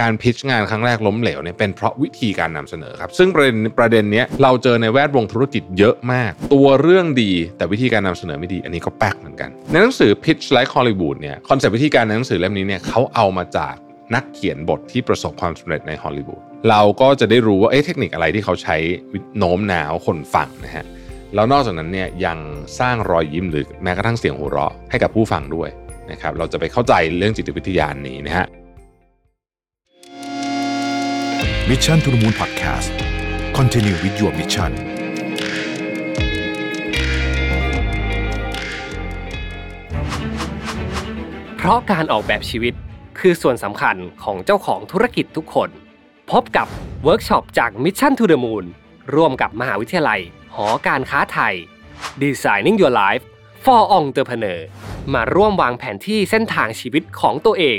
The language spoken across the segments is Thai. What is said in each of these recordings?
การ pitch งานครั้งแรกล้มเหลวเนี่ยเป็นเพราะวิธีการนำเสนอครับ ซึ่งประเด็นประเด็นนี้เราเจอในแวดวงธุรกิจเยอะมาก ตัวเรื่องดีแต่วิธีการนำเสนอไม่ดี อันนี้ก็แปลกเหมือนกัน ในหนังสือ Pitch Like Hollywood เนี่ยคอนเซปต์วิธีการในหนังสือเล่มนี้เนี่ยเขาเอามาจากนักเขียนบทที่ประสบความสำเร็จในฮอลลีวูดเราก็จะได้รู้ว่าเอ๊ะเทคนิคอะไรที่เขาใช้โน้มน้าวคนฟังนะฮะแล้วนอกจากนั้นเนี่ยยังสร้างรอยยิ้มหรือแม้กระทั่งเสียงหัวเราะให้กับผู้ฟังด้วยนะครับเราจะไปเข้าใจเรื่องจิตวิทยานี้นะฮะ Mission to the Moon Podcast Continue with your mission เพราะการออกแบบชีวิตคือส่วนสำคัญของเจ้าของธุรกิจทุกคน พบกับเวิร์กช็อปจาก Mission to the Moon ร่วมกับมหาวิทยาลัย หอการค้าไทย Designing Your Life for Entrepreneur มาร่วมวางแผนที่เส้นทางชีวิตของตัวเอง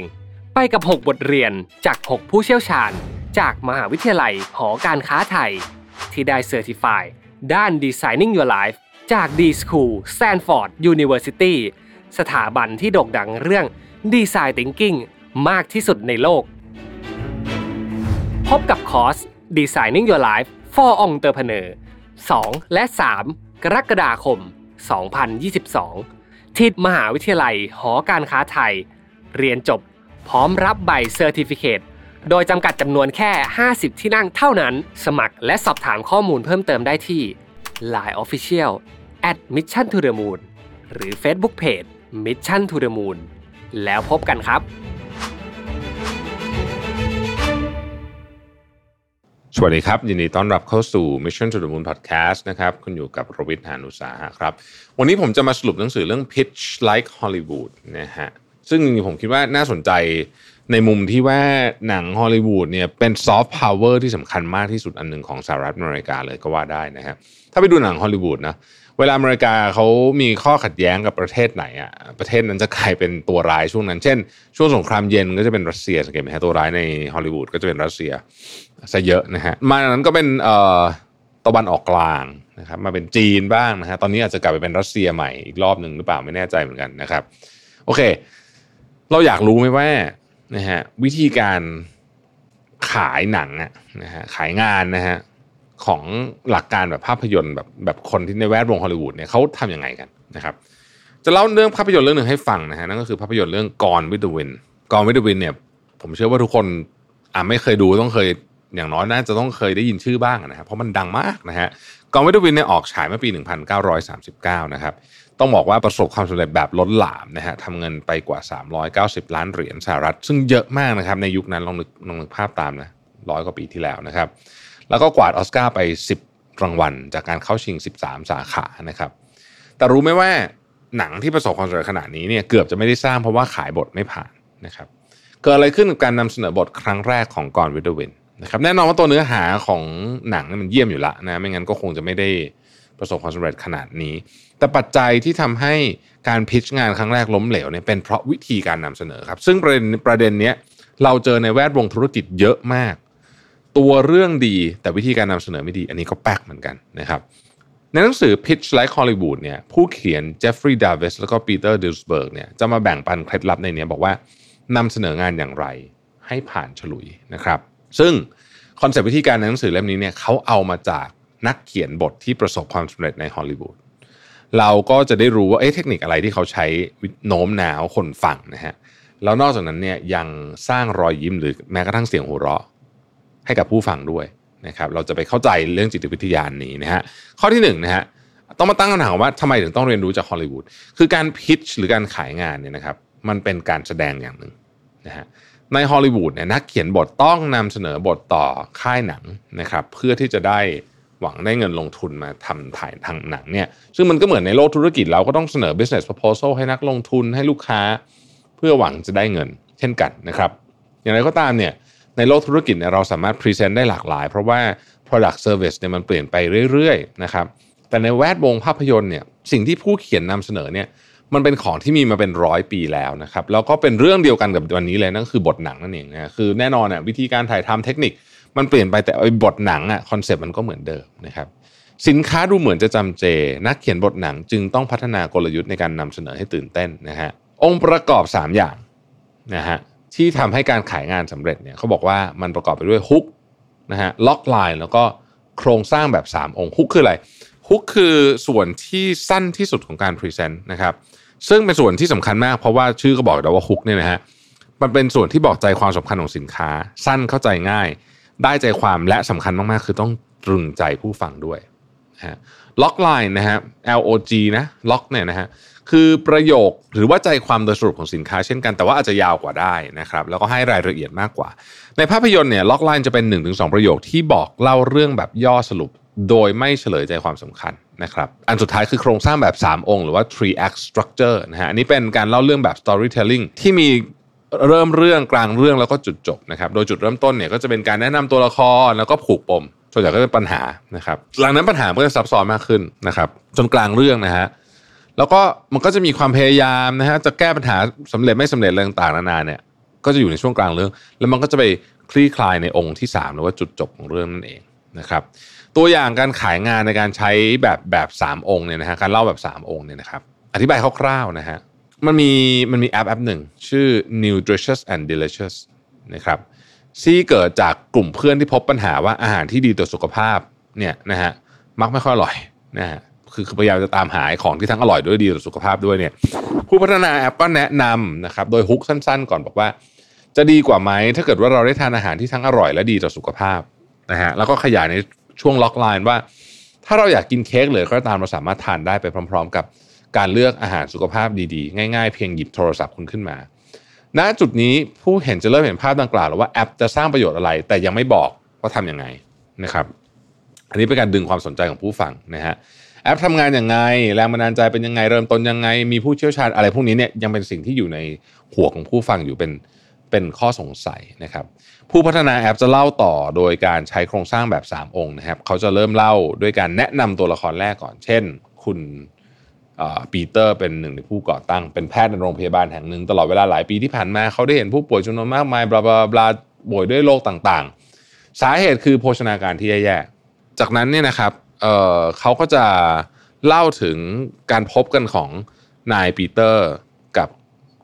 ไปกับ 6 บทเรียนจาก 6 ผู้เชี่ยวชาญ จากมหาวิทยาลัยหอการค้าไทย ที่ได้เซอร์ติฟายด้าน Designing Your Life จาก D School Stanford University สถาบันที่โด่งดังเรื่อง Design Thinking มากที่สุดในโลก พบกับคอร์ส Designing Your Life for Entrepreneur 2 และ 3 กรกฎาคม 2022 ที่มหาวิทยาลัยหอการค้าไทย เรียนจบพร้อมรับใบเซอร์ติฟิเคต โดยจำกัดจำนวนแค่ 50 ที่นั่งเท่านั้น สมัครและสอบถามข้อมูลเพิ่มเติมได้ที่ Line Official at Mission to the Moon หรือ Facebook Page Mission to the Moon แล้วพบกันครับ สวัสดีครับ ยินดีต้อนรับเข้าสู่ Mission to the Moon Podcast นะครับ คุณอยู่กับรวิศ หาญอุตสาหะครับ วันนี้ผมจะมาสรุปหนังสือเรื่อง Pitch Like Hollywood นะฮะซึ่งจริงๆผมคิดว่าน่าสนใจ ในมุมที่ว่าหนังฮอลลีวูดเนี่ยเป็นซอฟต์พาวเวอร์ที่สำคัญมากที่สุดอันหนึ่งของสหรัฐอเมริกาเลยก็ว่าได้นะฮะถ้าไปดูหนังฮอลลีวูดนะเวลาอเมริกาเขามีข้อขัดแย้งกับประเทศไหนอะประเทศนั้นจะกลายเป็นตัวร้ายช่วงนั้น เช่น ช่วงสงครามเย็นก็จะเป็นรัสเซียสังเกตไหมฮะตัวร้ายในฮอลลีวูดก็จะเป็นรัสเซียซะเยอะนะฮะมาจากนั้นก็เป็นเอ่อตะวันออกกลางนะครับมาเป็นจีนบ้างนะฮะตอนนี้อาจจะกลับไปเป็นรัสเซียใหม่อีกรอบหนึ่งหรือเปล่าไม่แน่ใจเหมือนกันนะครับ โอเค เราอยากรู้ไหมว่า นะฮะวิธีการขายหนังอะนะฮะขายงานนะฮะของหลักการแบบภาพยนตร์แบบแบบคนที่ในแวดวงฮอลลีวูดเนี่ยเขาทำยังไงกันนะครับ จะเล่าเรื่องภาพยนตร์เรื่องหนึ่งให้ฟังนะฮะนั่นก็คือภาพยนตร์เรื่องกรวิดวินกรวิดวินเนี่ย ผมเชื่อว่าทุกคนอ่าไม่เคยดูต้องเคยอย่างน้อยน่าจะต้องเคยได้ยินชื่อบ้างนะครับเพราะมันดังมากนะฮะกรวิดวินเนี่ยออกฉายเมื่อปี 1939 นะครับ ต้องบอกว่าประสบความสำเร็จแบบล้นหลามนะฮะทำเงินไปกว่า 390 ล้านเหรียญสหรัฐ ซึ่งเยอะมากนะครับในยุคนั้นลองนึกลองนึกภาพตามนะร้อยกว่าปีที่แล้วนะครับ แล้วก็กวาดออสการ์ไป 10 รางวัล จากการเข้าชิง 13 สาขานะครับ แต่รู้ไหมว่าหนังที่ประสบความสำเร็จขนาดนี้เนี่ยเกือบจะไม่ได้สร้างเพราะว่าขายบทไม่ผ่านนะครับเกิดอะไรขึ้นกับการนำเสนอบทครั้งแรกของกอนวิดวินนะครับแน่นอนว่าตัวเนื้อหาของหนังมันเยี่ยมอยู่ละนะไม่งั้นก็คงจะไม่ได้ ประสบความสำเร็จขนาดนี้ แต่ปัจจัยที่ทำให้การพิชงานครั้งแรกล้มเหลวเนี่ยเป็นเพราะวิธีการนำเสนอครับ ซึ่งประเด็นประเด็นเนี้ยเราเจอในแวดวงธุรกิจเยอะมาก ตัวเรื่องดีแต่วิธีการนำเสนอไม่ดี อันนี้ก็แปลกเหมือนกันนะครับ ในหนังสือ Pitch Like Hollywood เนี่ยผู้เขียนเจฟฟรีย์ดาวิสแล้วก็ปีเตอร์ดิลสเบิร์กเนี่ยจะมาแบ่งปันเคล็ดลับในนี้บอกว่านำเสนองานอย่างไรให้ผ่านฉลุยนะครับ ซึ่งคอนเซปต์วิธีการในหนังสือเล่มนี้เนี่ยเขาเอามาจาก นักเขียนบทที่ประสบความสำเร็จในฮอลลีวูดเราก็จะได้รู้ว่าเอ๊ะเทคนิคอะไรที่เขาใช้โน้มน้าวคนฟังนะฮะแล้วนอกจากนั้นเนี่ยยังสร้างรอยยิ้มหรือแม้กระทั่งเสียงหัวเราะ ให้กับผู้ฟังด้วยนะครับ เราจะไปเข้าใจเรื่องจิตวิทยานี้นะฮะข้อที่หนึ่งนะฮะต้องมาตั้งคำถามว่าทำไมถึงต้องเรียนรู้จากฮอลลีวูดคือการพิชหรือการขายงานเนี่ยนะครับ มันเป็นการแสดงอย่างหนึ่งนะฮะในฮอลลีวูดเนี่ยนักเขียนบทต้องนำเสนอบทต่อค่ายหนังนะครับ เพื่อที่จะได้ หวังได้เงินลงทุนมาทำถ่ายทางหนังเนี่ยซึ่งมันก็เหมือนในโลกธุรกิจเราก็ต้องเสนอ business proposal ให้นักลงทุนให้ลูกค้า เพื่อหวังจะได้เงิน เช่นกันนะครับ อย่างไรก็ตามเนี่ยในโลกธุรกิจเนี่ยเราสามารถพรีเซนต์ได้หลากหลาย เพราะว่า product service เนี่ยมันเปลี่ยนไปเรื่อยๆนะครับแต่ในแวดวงภาพยนตร์เนี่ยสิ่งที่ผู้เขียนนำเสนอเนี่ยมันเป็นของที่มีมาเป็นร้อยปีแล้วนะครับแล้วก็เป็นเรื่องเดียวกันกับวันนี้เลยนั่นคือบทหนังนั่นเองนะคือแน่นอนอะวิธีการถ่ายทำเทคนิค มันเปลี่ยนไปแต่บทหนังอะคอนเซปต์มันก็เหมือนเดิมนะครับสินค้าดูเหมือนจะจำเจ นักเขียนบทหนังจึงต้องพัฒนากลยุทธ์ในการนำเสนอให้ตื่นเต้นนะฮะองค์ประกอบ 3 อย่างนะฮะที่ทำให้การขายงานสำเร็จเนี่ยเขาบอกว่ามันประกอบไปด้วยฮุกนะฮะล็อกไลน์แล้วก็โครงสร้างแบบ 3 องค์ฮุกคืออะไรฮุกคือส่วนที่สั้นที่สุดของการพรีเซนต์นะครับซึ่งเป็นส่วนที่สำคัญมากเพราะว่าชื่อก็บอกแล้วว่าฮุกเนี่ยนะฮะมันเป็นส่วนที่บอกใจความสำคัญของสินค้า สั้นเข้าใจง่าย ได้ใจความและสำคัญมากๆ คือต้องตรึงใจผู้ฟังด้วยฮะล็อกไลน์นะฮะ L O G นะล็อกเนี่ยนะฮะคือประโยคหรือว่าใจความโดยสรุปของสินค้าเช่นกันแต่ว่าอาจจะยาวกว่าได้นะครับแล้วก็ให้รายละเอียดมากกว่า ในภาพยนตร์เนี่ยล็อกไลน์จะเป็น 1-2 ประโยคที่บอกเล่าเรื่องแบบย่อสรุปโดยไม่เฉลยใจความสำคัญนะครับ อันสุดท้ายคือโครงสร้างแบบ 3 องค์ หรือว่า three act structure นะฮะ อันนี้เป็นการเล่าเรื่องแบบ storytelling ที่มี เริ่มเรื่องกลางเรื่องแล้วก็จุดจบนะครับ โดยจุดเริ่มต้นเนี่ยก็จะเป็นการแนะนำตัวละครแล้วก็ผูกปมส่วนใหญ่ก็เป็นปัญหานะครับหลังนั้นปัญหาก็จะซับซ้อนมากขึ้นนะครับ จนกลางเรื่องนะฮะแล้วก็มันก็จะมีความพยายามนะฮะจะแก้ปัญหาสำเร็จไม่สำเร็จอะไรต่างๆนานาเนี่ย ก็จะอยู่ในช่วงกลางเรื่อง แล้วมันก็จะไปคลี่คลายในองค์ที่ 3 หรือว่าจุดจบของเรื่องนั่นเองนะครับ ตัวอย่างการขายงานในการใช้แบบแบบ 3 องค์เนี่ยนะฮะการเล่าแบบ 3 องค์เนี่ยนะครับ อธิบายคร่าวๆนะฮะ มันมีมันมีแอปแอปหนึ่ง ชื่อ Nutritious and Delicious นะครับที่เกิดจากกลุ่มเพื่อนที่พบปัญหาว่าอาหารที่ดีต่อสุขภาพเนี่ยนะฮะมักไม่ค่อยอร่อยนะฮะคือพยายามจะตามหาของที่ทั้งอร่อยด้วยดีต่อสุขภาพด้วยเนี่ยผู้พัฒนาแอปก็แนะนำนะครับโดยฮุกสั้นๆ ก่อนบอกว่า จะดีกว่าไหมถ้าเกิดว่าเราได้ทานอาหารที่ทั้งอร่อยและดีต่อสุขภาพนะฮะแล้วก็ขยายในช่วงล็อกไลน์ว่า ถ้าเราอยากกินเค้กเลยก็ตามเราสามารถทานได้ไปพร้อม ๆ กับ การเลือกอาหารสุขภาพดีๆ ง่ายๆ เพียงหยิบโทรศัพท์คุณขึ้นมา ณจุดนี้ผู้เห็นจะเริ่มเห็นภาพดังกล่าวแล้วว่าแอปจะสร้างประโยชน์อะไร แต่ยังไม่บอกว่าทำยังไงนะครับ อันนี้เป็นการดึงความสนใจของผู้ฟังนะฮะแอปทำงานยังไงแรงบันดาลใจเป็นยังไงเริ่มต้นยังไง มีผู้เชี่ยวชาญอะไรพวกนี้เนี่ยยังเป็นสิ่งที่อยู่ในหัวของผู้ฟังอยู่เป็นเป็นข้อสงสัยนะครับผู้พัฒนาแอปจะเล่าต่อโดยการใช้โครงสร้างแบบ 3 องค์นะครับเขาจะเริ่มเล่าด้วยการแนะนำตัวละครแรกก่อน เช่น คุณ ปีเตอร์เป็นหนึ่งในผู้ก่อตั้ง เป็นแพทย์ในโรงพยาบาลแห่งหนึ่งตลอดเวลาหลายปีที่ผ่านมาเขาได้เห็นผู้ป่วยจำนวนมากมายบลาบลาบลาป่วยด้วยโรคต่างๆ สาเหตุคือโภชนาการที่แย่ๆจากนั้นเนี่ยนะครับเเขาก็จะเล่าถึงการพบกันของนายปีเตอร์กับ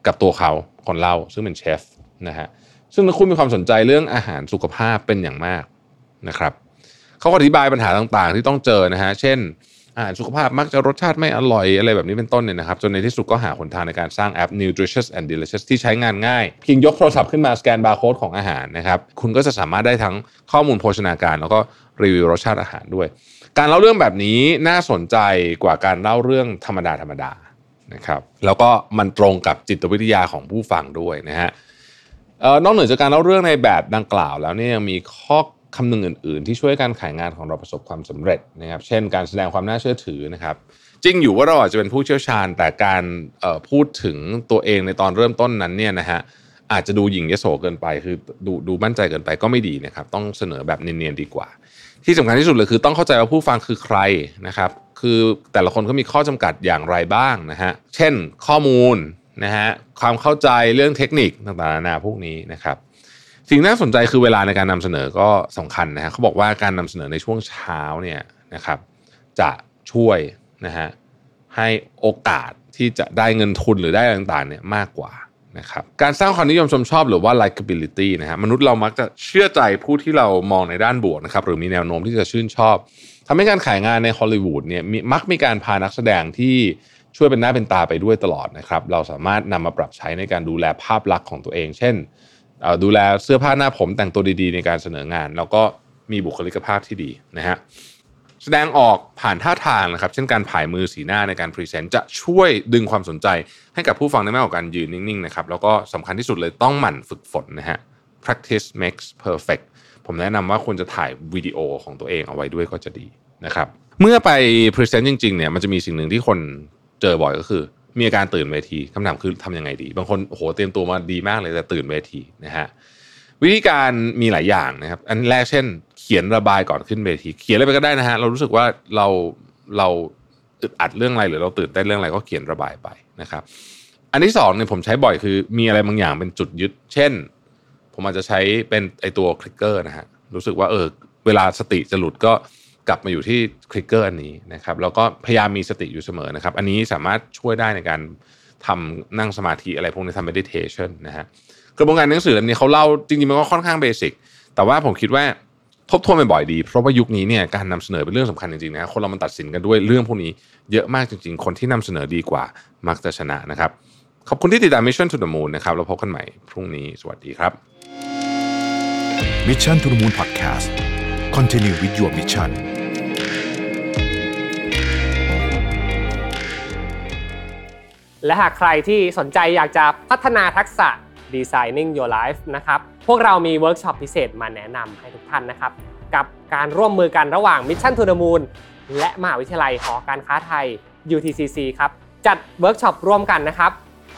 กับตัวเขาคนเล่าซึ่งเป็นเชฟนะฮะซึ่งทั้งคู่มีความสนใจเรื่องอาหารสุขภาพเป็นอย่างมากนะครับเขาอธิบายปัญหาต่างๆ ที่ต้องเจอนะฮะเช่น สุขภาพมักจะรสชาติไม่อร่อยอะไรแบบนี้เป็นต้นเนี่ยนะครับ จนในที่สุดก็หาหนทางในการสร้างแอป Nutritious and Delicious ที่ใช้งานง่ายเพียงยกโทรศัพท์ขึ้นมาสแกนบาร์โค้ดของอาหารนะครับ คุณก็จะสามารถได้ทั้งข้อมูลโภชนาการ แล้วก็รีวิวรสชาติอาหารด้วย การเล่าเรื่องแบบนี้น่าสนใจกว่าการเล่าเรื่องธรรมดาธรรมดานะครับแล้วก็มันตรงกับจิตวิทยาของผู้ฟังด้วยนะฮะนอกเหนือจากการเล่าเรื่องในแบบดังกล่าวแล้วเนี่ยยังมีข้อ คำนึงอื่น ๆ ที่ช่วยการขายงานของเราประสบความสำเร็จนะครับ เช่น การแสดงความน่าเชื่อถือนะครับ จริงอยู่ว่าเราอาจจะเป็นผู้เชี่ยวชาญ แต่การพูดถึงตัวเองในตอนเริ่มต้นนั้นเนี่ยนะฮะอาจจะดูหยิ่งยโสเกินไป คือดูดูมั่นใจเกินไปก็ไม่ดีนะครับ ต้องเสนอแบบเนียนๆดีกว่า ที่สำคัญที่สุดเลยคือต้องเข้าใจว่าผู้ฟังคือใครนะครับ คือแต่ละคนก็มีข้อจำกัดอย่างไรบ้างนะฮะ เช่น ข้อมูลนะฮะความเข้าใจเรื่องเทคนิคต่างๆนานาพวกนี้นะครับ สิ่งน่าสนใจคือเวลาในการนำเสนอก็สำคัญนะฮะเขาบอกว่าการนำเสนอในช่วงเช้าเนี่ยนะครับ จะช่วยนะฮะให้โอกาสที่จะได้เงินทุนหรือได้ต่างๆเนี่ยมากกว่านะครับการสร้างความนิยมชมชอบหรือว่า likability นะฮะมนุษย์เรามักจะเชื่อใจผู้ที่เรามองในด้านบวกนะครับหรือมีแนวโน้มที่จะชื่นชอบทำให้การขายงานในฮอลลีวูดเนี่ยมักมีการพานักแสดงที่ช่วยเป็นหน้าเป็นตาไปด้วยตลอดนะครับ เราสามารถนำมาปรับใช้ในการดูแลภาพลักษณ์ของตัวเอง เช่น ดูแลเสื้อผ้าหน้าผมแต่งตัวดีๆ ในการเสนองาน แล้วก็มีบุคลิกภาพที่ดีนะฮะแสดงออกผ่านท่าทางนะครับ เช่นการผายมือสีหน้าในการพรีเซนต์จะช่วยดึงความสนใจ ให้กับผู้ฟังได้มากกว่าการยืนนิ่งๆนะครับแล้วก็สำคัญที่สุดเลยต้องหมั่นฝึกฝนนะฮะ practice makes perfect ผมแนะนำว่าควรจะถ่ายวิดีโอของตัวเองเอาไว้ด้วยก็จะดีนะครับ เมื่อไปพรีเซนต์จริงๆเนี่ยมันจะมีสิ่งหนึ่งที่คนเจอบ่อยก็คือ มีอาการตื่นเวทีคำถามคือทำยังไงดี บางคนโอ้โหเตรียมตัวมาดีมากเลยแต่ตื่นเวทีนะฮะวิธีการมีหลายอย่างนะครับ อันแรกเช่น เขียนระบายก่อนขึ้นเวที เขียนอะไรไปก็ได้นะฮะเรารู้สึกว่าเราเราอึดอัดเรื่องอะไรหรือเราตื่นเต้นเรื่องอะไรก็เขียนระบายไปนะครับ อันที่สองเนี่ยผมใช้บ่อยคือ มีอะไรบางอย่างเป็นจุดยึด เช่น ผมอาจจะใช้เป็นไอตัว clicker นะฮะรู้สึกว่าเออเวลาสติจะหลุดก็ กลับมาอยู่ที่ clicker อันนี้นะครับแล้วก็พยายามมีสติอยู่เสมอนะครับ อันนี้สามารถช่วยได้ในการทำนั่งสมาธิอะไรพวกนี้ทำ meditation นะฮะกระบวนการหนังสือเล่มนี้เขาเล่าจริงๆมันก็ค่อนข้างเบสิกแต่ว่าผมคิดว่าทบทวนบ่อยๆดี เพราะว่ายุคนี้เนี่ยการนำเสนอเป็นเรื่องสำคัญจริงๆนะคนเรามันตัดสินกันด้วยเรื่องพวกนี้เยอะมากจริง ๆ คนที่นำเสนอดีกว่ามักจะชนะนะครับ ขอบคุณที่ติดตาม Mission to the Moon นะครับเราพบกันใหม่พรุ่งนี้สวัสดีครับ Mission to the Moon Podcast Continue with your mission และหากใครที่สนใจอยากจะพัฒนาทักษะ Designing Your Life นะครับ พวกเรามีเวิร์กช็อปพิเศษมาแนะนำให้ทุกท่านนะครับ กับการร่วมมือกันระหว่าง Mission to the Moon และมหาวิทยาลัยหอการค้าไทย UTCC ครับ จัดเวิร์กช็อปร่วมกันนะครับ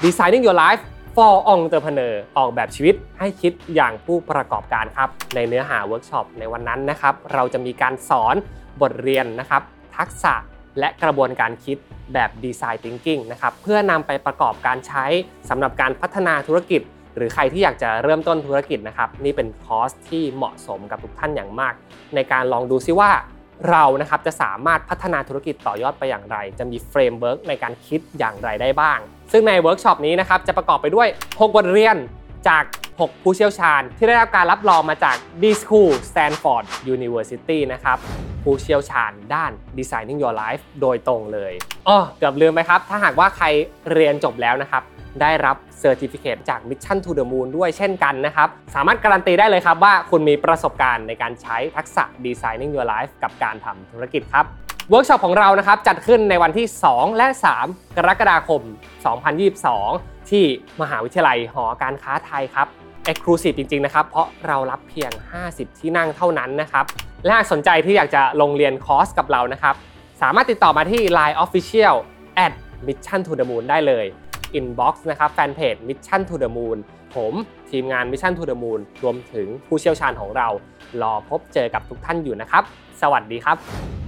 Designing Your Life for Entrepreneur ออกแบบชีวิตให้คิดอย่างผู้ประกอบการครับ ในเนื้อหาเวิร์กช็อปในวันนั้นนะครับ เราจะมีการสอนบทเรียนนะครับ ทักษะและกระบวนการคิดแบบ Design Thinking นะครับ เพื่อนำไปประกอบการใช้สำหรับการพัฒนาธุรกิจ หรือใครที่อยากจะเริ่มต้นธุรกิจนะครับ นี่เป็นคอร์สที่เหมาะสมกับทุกท่านอย่างมาก ในการลองดูซิว่า เรานะครับจะสามารถพัฒนาธุรกิจต่อยอดไปอย่างไร จะมี framework ในการคิดอย่างไรได้บ้าง ซึ่งในเวิร์กช็อปนี้นะครับจะประกอบไปด้วย 6 บทเรียน จาก 6 ผู้เชี่ยวชาญ ที่ได้รับการรับรองมาจาก D School Stanford University นะครับผู้เชี่ยวชาญด้าน Designing Your Life โดยตรงเลยอ๋อเกือบลืมไปครับ ถ้าหากว่าใครเรียนจบแล้วนะครับได้รับ certificate จาก Mission to the Moon ด้วยเช่นกันนะครับ สามารถการันตีได้เลยครับว่าคุณมีประสบการณ์ในการใช้ทักษะ Designing Your Life กับการทำธุรกิจครับเวิร์กช็อปของเรานะครับจัดขึ้นในวันที่ 2 และ 3 กรกฎาคม 2022 ที่มหาวิทยาลัยหอการค้าไทยครับ Exclusive จริงๆนะครับเพราะเรารับเพียง 50 ที่นั่งเท่านั้นนะครับและหากสนใจที่อยากจะลงเรียนคอร์สกับเรานะครับสามารถติดต่อมาที่ Line Official at Mission to the Moon ได้เลย Inbox นะครับแฟนเพจ Mission to the Moon ผมทีมงาน Mission to the Moon รวมถึงผู้เชี่ยวชาญของเรา รอพบเจอกับทุกท่านอยู่นะครับ สวัสดีครับ